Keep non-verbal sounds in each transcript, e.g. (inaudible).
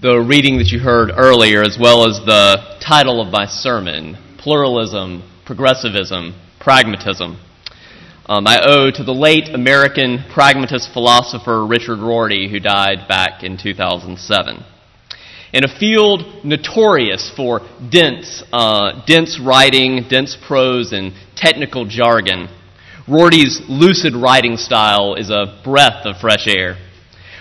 the reading that you heard earlier, as well as the title of my sermon Pluralism, Progressivism, Pragmatism. Um, I owe to the late American pragmatist philosopher Richard Rorty, who died back in 2007. In a field notorious for dense, uh, dense writing, dense prose, and technical jargon, Rorty's lucid writing style is a breath of fresh air.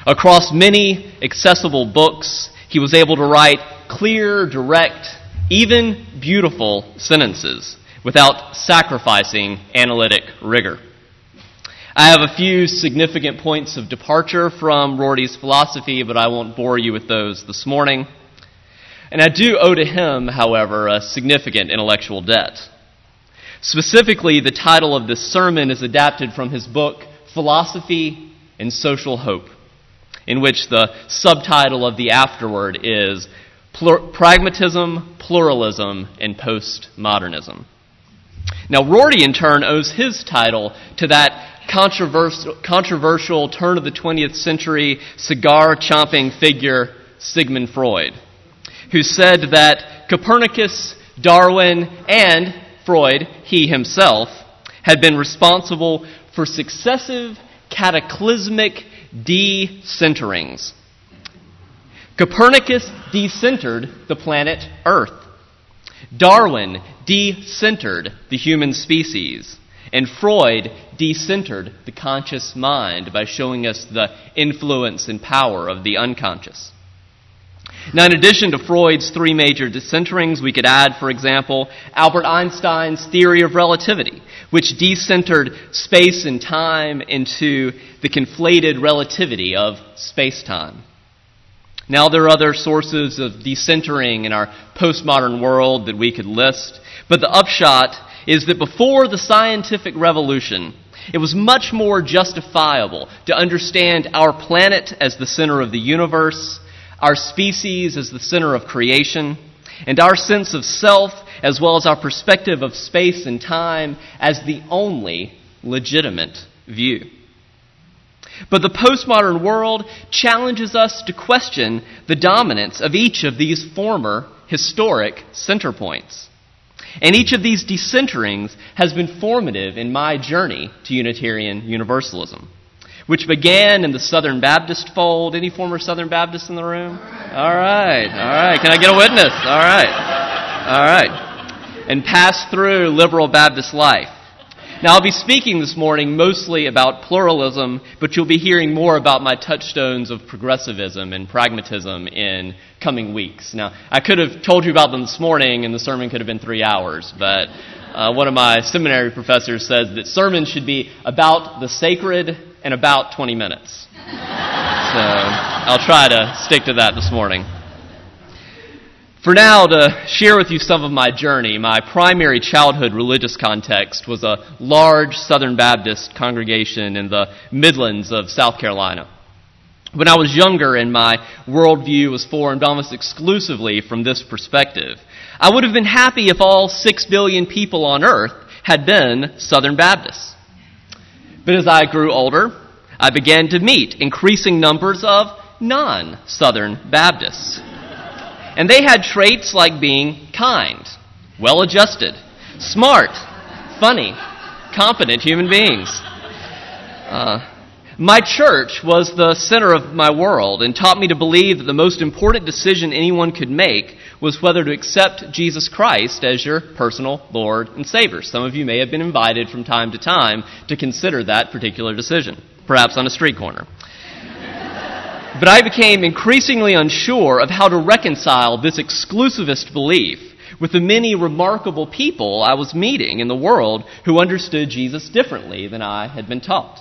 Across many accessible books, he was able to write clear, direct, even beautiful sentences without sacrificing analytic rigor. I have a few significant points of departure from Rorty's philosophy, but I won't bore you with those this morning. And I do owe to him, however, a significant intellectual debt. Specifically, the title of this sermon is adapted from his book, Philosophy and Social Hope in which the subtitle of the afterword is Pragmatism, Pluralism, and Postmodernism. Now, Rorty, in turn, owes his title to that controversial, controversial turn of the 20th century cigar chomping figure, Sigmund Freud, who said that Copernicus, Darwin, and Freud, he himself, had been responsible for successive cataclysmic decenterings. Copernicus decentered the planet Earth. Darwin decentered the human species. And Freud decentered the conscious mind by showing us the influence and power of the unconscious. Now, in addition to Freud's three major decenterings, we could add, for example, Albert Einstein's theory of relativity, which decentered space and time into the conflated relativity of space time. Now, there are other sources of decentering in our postmodern world that we could list, but the upshot is that before the scientific revolution, it was much more justifiable to understand our planet as the center of the universe our species as the center of creation, and our sense of self, as well as our perspective of space and time, as the only legitimate view. But the postmodern world challenges us to question the dominance of each of these former historic center points. And each of these decenterings has been formative in my journey to Unitarian Universalism which began in the Southern Baptist fold. Any former Southern Baptist in the room? All right, all right. Can I get a witness? All right, all right. And passed through liberal Baptist life. Now, I'll be speaking this morning mostly about pluralism, but you'll be hearing more about my touchstones of progressivism and pragmatism in coming weeks. Now, I could have told you about them this morning, and the sermon could have been three hours, but uh, one of my seminary professors says that sermons should be about the sacred in about 20 minutes. So I'll try to stick to that this morning. For now, to share with you some of my journey, my primary childhood religious context was a large Southern Baptist congregation in the Midlands of South Carolina. When I was younger and my worldview was formed almost exclusively from this perspective, I would have been happy if all six billion people on earth had been Southern Baptists. But as I grew older, I began to meet increasing numbers of non Southern Baptists. And they had traits like being kind, well adjusted, smart, funny, competent human beings. Uh, my church was the center of my world and taught me to believe that the most important decision anyone could make was whether to accept Jesus Christ as your personal Lord and Savior. Some of you may have been invited from time to time to consider that particular decision, perhaps on a street corner. But I became increasingly unsure of how to reconcile this exclusivist belief with the many remarkable people I was meeting in the world who understood Jesus differently than I had been taught.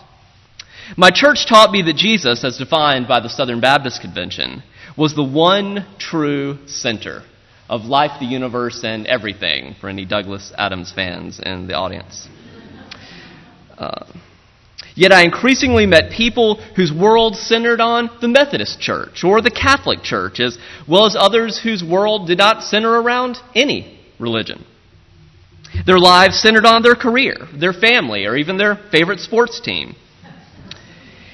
My church taught me that Jesus, as defined by the Southern Baptist Convention, was the one true center of life, the universe, and everything for any Douglas Adams fans in the audience. Uh, yet I increasingly met people whose world centered on the Methodist Church or the Catholic Church, as well as others whose world did not center around any religion. Their lives centered on their career, their family, or even their favorite sports team.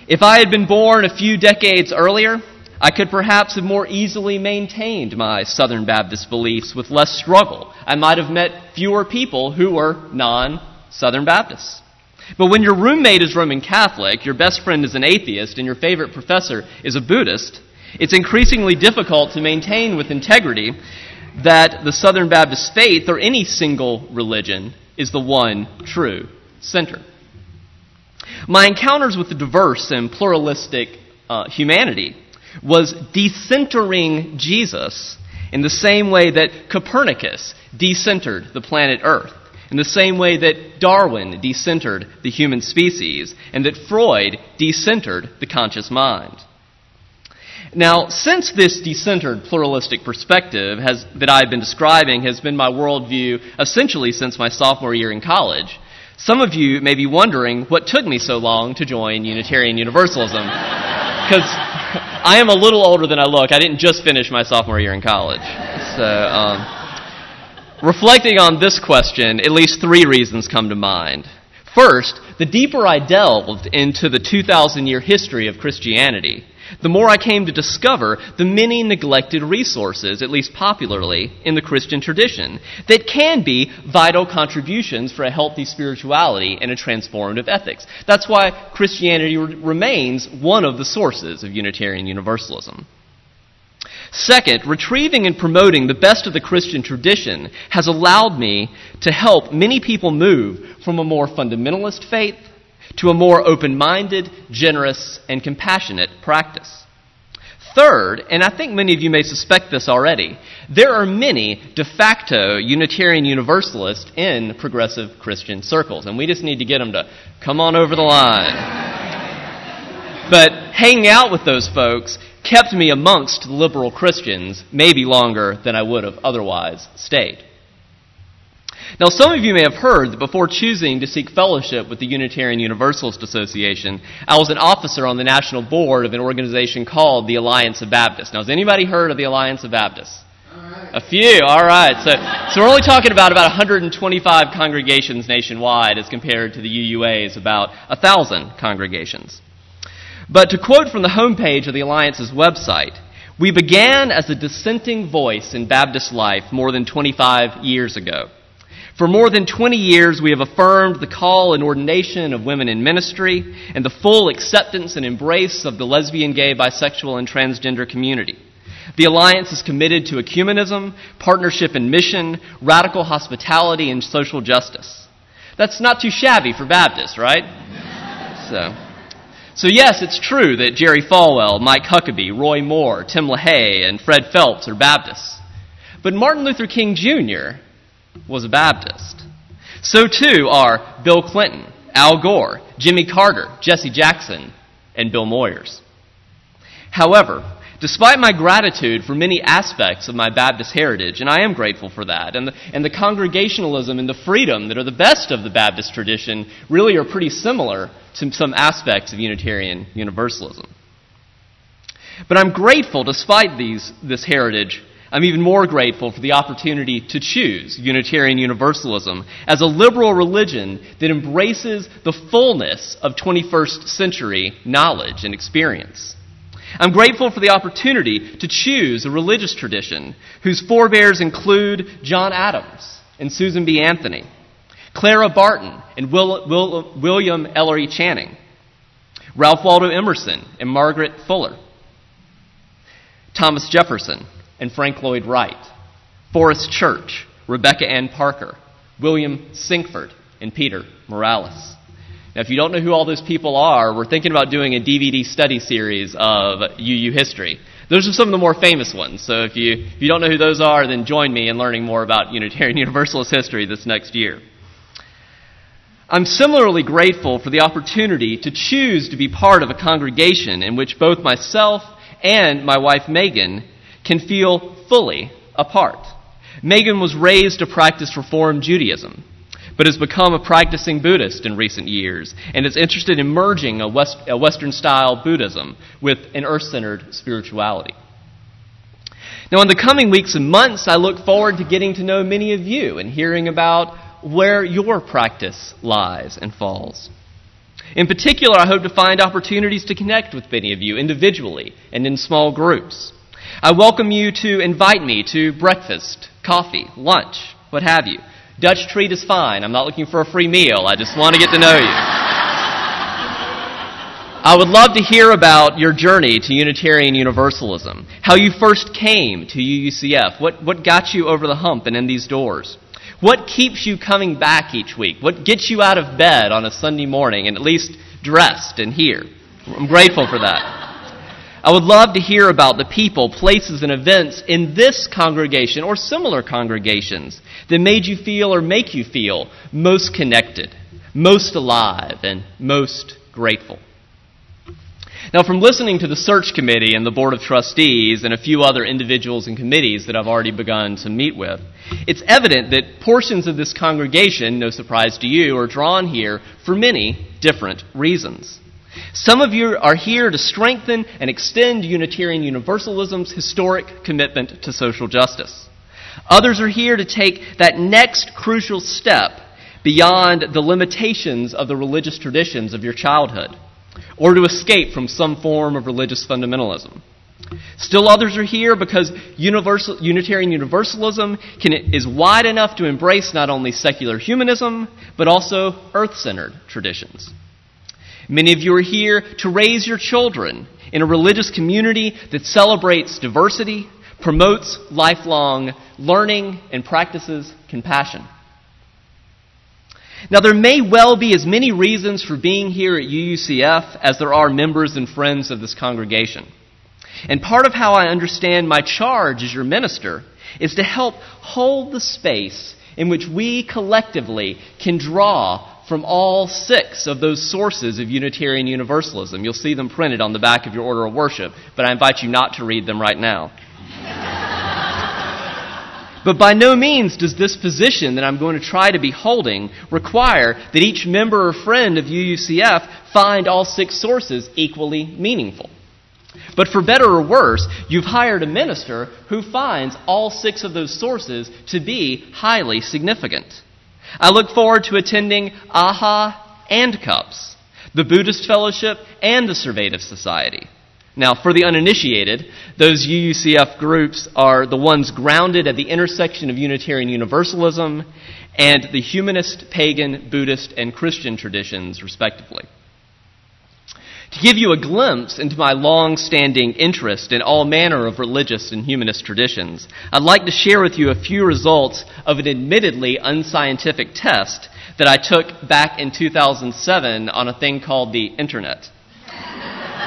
If I had been born a few decades earlier, I could perhaps have more easily maintained my Southern Baptist beliefs with less struggle. I might have met fewer people who were non Southern Baptists. But when your roommate is Roman Catholic, your best friend is an atheist, and your favorite professor is a Buddhist, it's increasingly difficult to maintain with integrity that the Southern Baptist faith or any single religion is the one true center. My encounters with the diverse and pluralistic uh, humanity was decentering Jesus in the same way that Copernicus decentered the planet Earth, in the same way that Darwin decentered the human species, and that Freud decentered the conscious mind. Now, since this decentered pluralistic perspective has, that I've been describing has been my worldview essentially since my sophomore year in college, some of you may be wondering what took me so long to join Unitarian Universalism. (laughs) Because (laughs) I am a little older than I look. I didn't just finish my sophomore year in college. So, um, reflecting on this question, at least three reasons come to mind. First, the deeper I delved into the 2,000 year history of Christianity, the more I came to discover the many neglected resources, at least popularly, in the Christian tradition that can be vital contributions for a healthy spirituality and a transformative ethics. That's why Christianity re- remains one of the sources of Unitarian Universalism. Second, retrieving and promoting the best of the Christian tradition has allowed me to help many people move from a more fundamentalist faith to a more open minded, generous, and compassionate practice. Third, and I think many of you may suspect this already, there are many de facto Unitarian Universalists in progressive Christian circles, and we just need to get them to come on over the line. but hanging out with those folks kept me amongst liberal Christians maybe longer than I would have otherwise stayed. Now, some of you may have heard that before choosing to seek fellowship with the Unitarian Universalist Association, I was an officer on the national board of an organization called the Alliance of Baptists. Now, has anybody heard of the Alliance of Baptists? A few, all right. So, so we're only talking about about 125 congregations nationwide as compared to the UUA's about 1,000 congregations. But to quote from the homepage of the Alliance's website, we began as a dissenting voice in Baptist life more than 25 years ago. For more than 20 years, we have affirmed the call and ordination of women in ministry and the full acceptance and embrace of the lesbian, gay, bisexual, and transgender community. The Alliance is committed to ecumenism, partnership in mission, radical hospitality, and social justice. That's not too shabby for Baptists, right? So. So, yes, it's true that Jerry Falwell, Mike Huckabee, Roy Moore, Tim LaHaye, and Fred Phelps are Baptists. But Martin Luther King Jr was a Baptist. So too are Bill Clinton, Al Gore, Jimmy Carter, Jesse Jackson, and Bill Moyers. However, despite my gratitude for many aspects of my Baptist heritage, and I am grateful for that, and the, and the congregationalism and the freedom that are the best of the Baptist tradition really are pretty similar to some aspects of Unitarian Universalism. But I'm grateful, despite these, this heritage, I'm even more grateful for the opportunity to choose Unitarian Universalism as a liberal religion that embraces the fullness of 21st century knowledge and experience. I'm grateful for the opportunity to choose a religious tradition whose forebears include John Adams and Susan B. Anthony, Clara Barton and Will, Will, William Ellery Channing, Ralph Waldo Emerson and Margaret Fuller, Thomas Jefferson and Frank Lloyd Wright, Forrest Church, Rebecca Ann Parker, William Sinkford, and Peter Morales. Now, if you don't know who all those people are, we're thinking about doing a DVD study series of UU history. Those are some of the more famous ones. So if you, if you don't know who those are, then join me in learning more about Unitarian (laughs) Universalist history this next year. I'm similarly grateful for the opportunity to choose to be part of a congregation in which both myself and my wife Megan can feel fully apart. Megan was raised to practice Reform Judaism, but has become a practicing Buddhist in recent years and is interested in merging a, West, a Western style Buddhism with an earth centered spirituality. Now, in the coming weeks and months, I look forward to getting to know many of you and hearing about where your practice lies and falls. In particular, I hope to find opportunities to connect with many of you individually and in small groups. I welcome you to invite me to breakfast, coffee, lunch, what have you. Dutch treat is fine. I'm not looking for a free meal. I just want to get to know you. I would love to hear about your journey to Unitarian Universalism, how you first came to UUCF, what, what got you over the hump and in these doors. What keeps you coming back each week? What gets you out of bed on a Sunday morning and at least dressed and here? I'm grateful for that. I would love to hear about the people, places, and events in this congregation or similar congregations that made you feel or make you feel most connected, most alive, and most grateful. Now, from listening to the search committee and the board of trustees and a few other individuals and committees that I've already begun to meet with, it's evident that portions of this congregation, no surprise to you, are drawn here for many different reasons. Some of you are here to strengthen and extend Unitarian Universalism's historic commitment to social justice. Others are here to take that next crucial step beyond the limitations of the religious traditions of your childhood or to escape from some form of religious fundamentalism. Still others are here because universal, Unitarian Universalism can, is wide enough to embrace not only secular humanism, but also earth centered traditions. Many of you are here to raise your children in a religious community that celebrates diversity, promotes lifelong learning, and practices compassion. Now, there may well be as many reasons for being here at UUCF as there are members and friends of this congregation. And part of how I understand my charge as your minister is to help hold the space in which we collectively can draw from all six of those sources of Unitarian Universalism. You'll see them printed on the back of your order of worship, but I invite you not to read them right now. But by no means does this position that I'm going to try to be holding require that each member or friend of UUCF find all six sources equally meaningful. But for better or worse, you've hired a minister who finds all six of those sources to be highly significant. I look forward to attending AHA and CUUPS, the Buddhist Fellowship and the Servetus Society. Now, for the uninitiated, those UUCF groups are the ones grounded at the intersection of Unitarian Universalism and the humanist, pagan, Buddhist, and Christian traditions, respectively. To give you a glimpse into my long standing interest in all manner of religious and humanist traditions, I'd like to share with you a few results of an admittedly unscientific test that I took back in 2007 on a thing called the Internet. (laughs)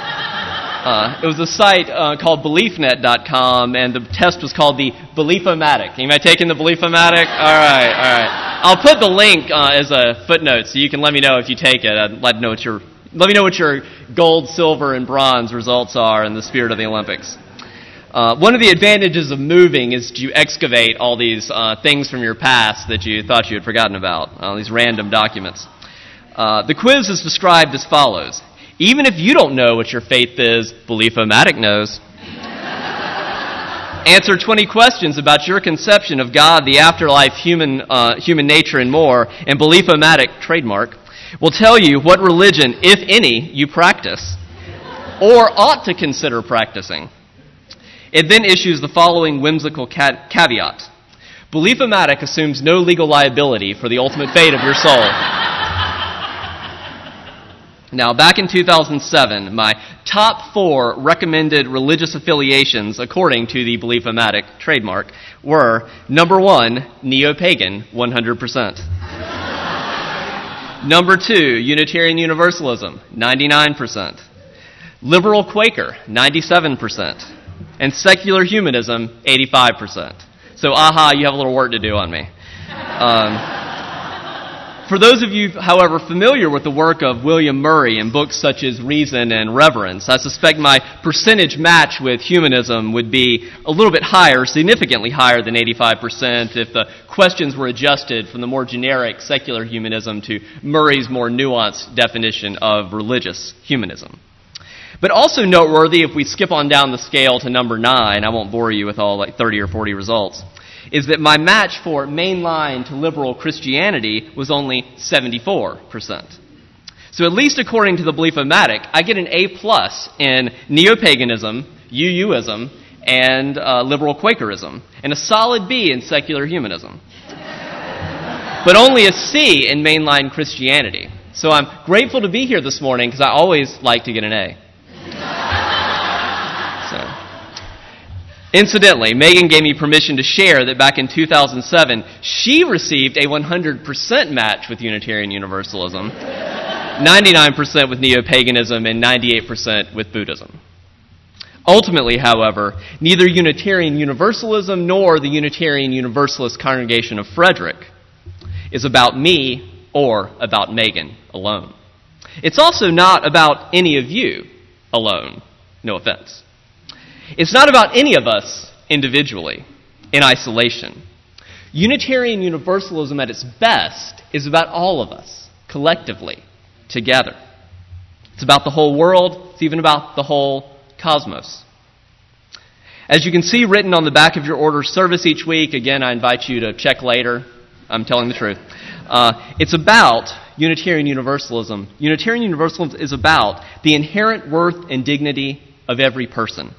Uh, it was a site uh, called BeliefNet.com, and the test was called the Beliefomatic. I taking the Beliefomatic? All right, all right. I'll put the link uh, as a footnote, so you can let me know if you take it. I'd like to know what your let me know what your gold, silver, and bronze results are in the spirit of the Olympics. Uh, one of the advantages of moving is to excavate all these uh, things from your past that you thought you had forgotten about, all these random documents. Uh, the quiz is described as follows even if you don't know what your faith is, belief Beliefomatic knows. (laughs) Answer 20 questions about your conception of God, the afterlife, human, uh, human nature, and more, and Beliefomatic, trademark, will tell you what religion, if any, you practice or ought to consider practicing. It then issues the following whimsical caveat. Beliefomatic assumes no legal liability for the ultimate fate of your soul. Now, back in 2007, my top four recommended religious affiliations, according to the Beliefomatic trademark, were number one, neo pagan, 100%. Number two, Unitarian Universalism, 99%. Liberal Quaker, 97%. And secular humanism, 85%. So, aha, you have a little work to do on me. Um, for those of you, however, familiar with the work of William Murry in books such as Reason and Reverence, I suspect my percentage match with humanism would be a little bit higher, significantly higher than 85%, if the questions were adjusted from the more generic secular humanism to Murry's more nuanced definition of religious humanism. But also noteworthy, if we skip on down the scale to number nine, I won't bore you with all like 30 or 40 results is that my match for mainline to liberal Christianity was only 74%. So at least according to the Beliefomatic, I get an A plus in neo-paganism, UUism, and uh, liberal Quakerism, and a solid B in secular humanism. but only a C in mainline Christianity. So I'm grateful to be here this morning because I always like to get an A. Incidentally, Megan gave me permission to share that back in 2007, she received a 100% match with Unitarian Universalism. 99% with neo paganism, and 98% with Buddhism. Ultimately, however, neither Unitarian Universalism nor the Unitarian Universalist congregation of Frederick is about me or about Megan alone. It's also not about any of you alone. No offense. It's not about any of us individually, in isolation. Unitarian Universalism at its best is about all of us, collectively together. It's about the whole world, it's even about the whole cosmos. As you can see written on the back of your order service each week, again, I invite you to check later. I'm telling the truth. Uh, it's about Unitarian Universalism. Unitarian Universalism is about the inherent worth and dignity of every person.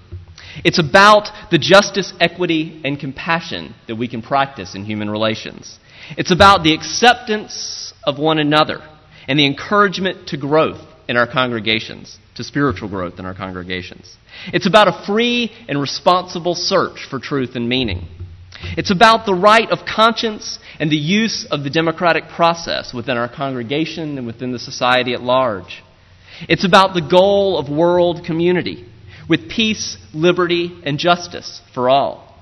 It's about the justice, equity, and compassion that we can practice in human relations. It's about the acceptance of one another and the encouragement to growth in our congregations, to spiritual growth in our congregations. It's about a free and responsible search for truth and meaning. It's about the right of conscience and the use of the democratic process within our congregation and within the society at large. It's about the goal of world community with peace, liberty, and justice for all.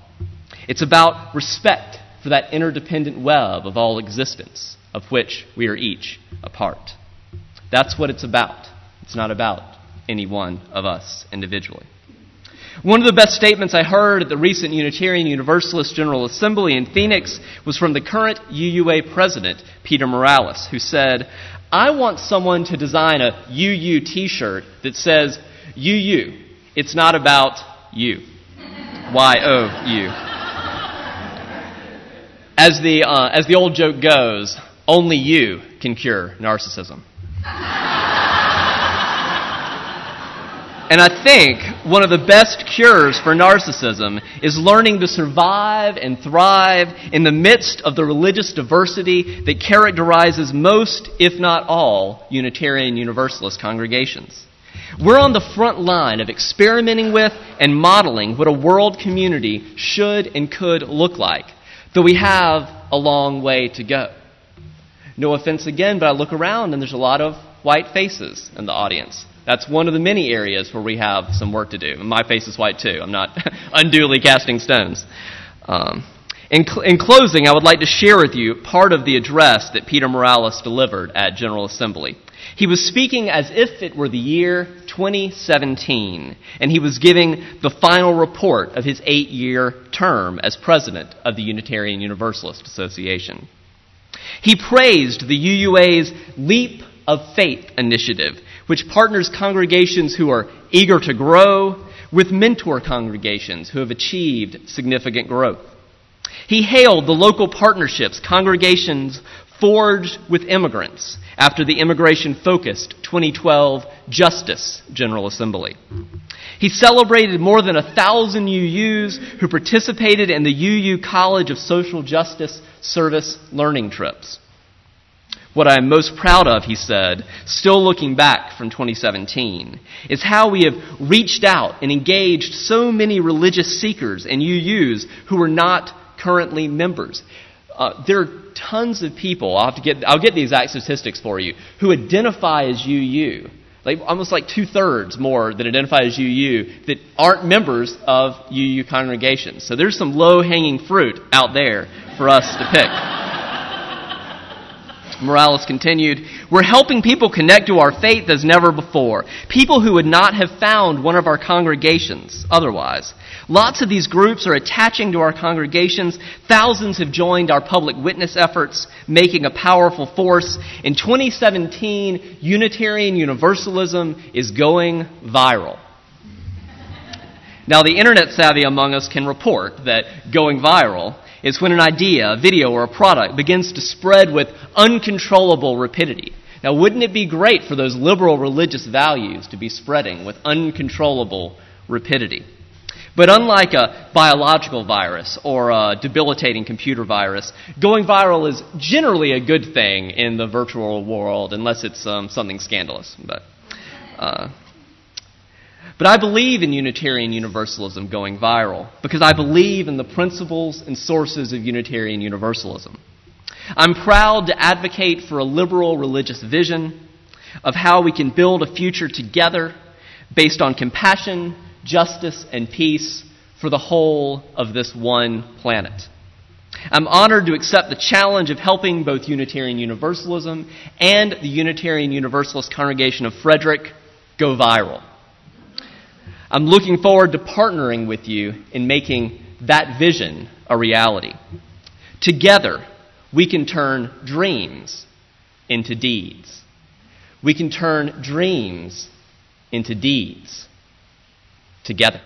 It's about respect for that interdependent web of all existence of which we are each a part. That's what it's about. It's not about any one of us individually. One of the best statements I heard at the recent Unitarian Universalist General Assembly in Phoenix was from the current UUA president, Peter Morales, who said, I want someone to design a UU t shirt that says, UU, it's not about you. Y O U. As the, uh, as the old joke goes, only you can cure narcissism. And I think one of the best cures for narcissism is learning to survive and thrive in the midst of the religious diversity that characterizes most, if not all, Unitarian Universalist congregations. We're on the front line of experimenting with and modeling what a world community should and could look like, though we have a long way to go. No offense again, but I look around and there's a lot of white faces in the audience. That's one of the many areas where we have some work to do. My face is white too. I'm not (laughs) unduly casting stones. Um, in, cl- in, closing, I would like to share with you part of the address that Peter Morales delivered at General Assembly. He was speaking as if it were the year 2017, and he was giving the final report of his eight year term as president of the Unitarian Universalist Association. He praised the UUA's Leap of Faith initiative, which partners congregations who are eager to grow with mentor congregations who have achieved significant growth. He hailed the local partnerships congregations forged with immigrants after the immigration focused 2012 Justice General Assembly. He celebrated more than a thousand UUs who participated in the UU College of Social Justice Service learning trips. What I am most proud of, he said, still looking back from 2017, is how we have reached out and engaged so many religious seekers and UUs who were not currently members. Uh, there are tons of people, I'll, have to get, I'll get the exact statistics for you, who identify as UU. Like almost like two thirds more that identify as UU that aren't members of UU congregations. So there's some low hanging fruit out there for us to pick. (laughs) Morales continued, We're helping people connect to our faith as never before. People who would not have found one of our congregations otherwise. Lots of these groups are attaching to our congregations. Thousands have joined our public witness efforts, making a powerful force. In 2017, Unitarian Universalism is going viral. Now, the internet savvy among us can report that going viral is when an idea, a video, or a product begins to spread with uncontrollable rapidity. Now, wouldn't it be great for those liberal religious values to be spreading with uncontrollable rapidity? But unlike a biological virus or a debilitating computer virus, going viral is generally a good thing in the virtual world, unless it's um, something scandalous. But, uh, but I believe in Unitarian Universalism going viral because I believe in the principles and sources of Unitarian Universalism. I'm proud to advocate for a liberal religious vision of how we can build a future together based on compassion, justice, and peace for the whole of this one planet. I'm honored to accept the challenge of helping both Unitarian Universalism and the Unitarian Universalist Congregation of Frederick go viral. I'm looking forward to partnering with you in making that vision a reality. Together, we can turn dreams into deeds. We can turn dreams into deeds together.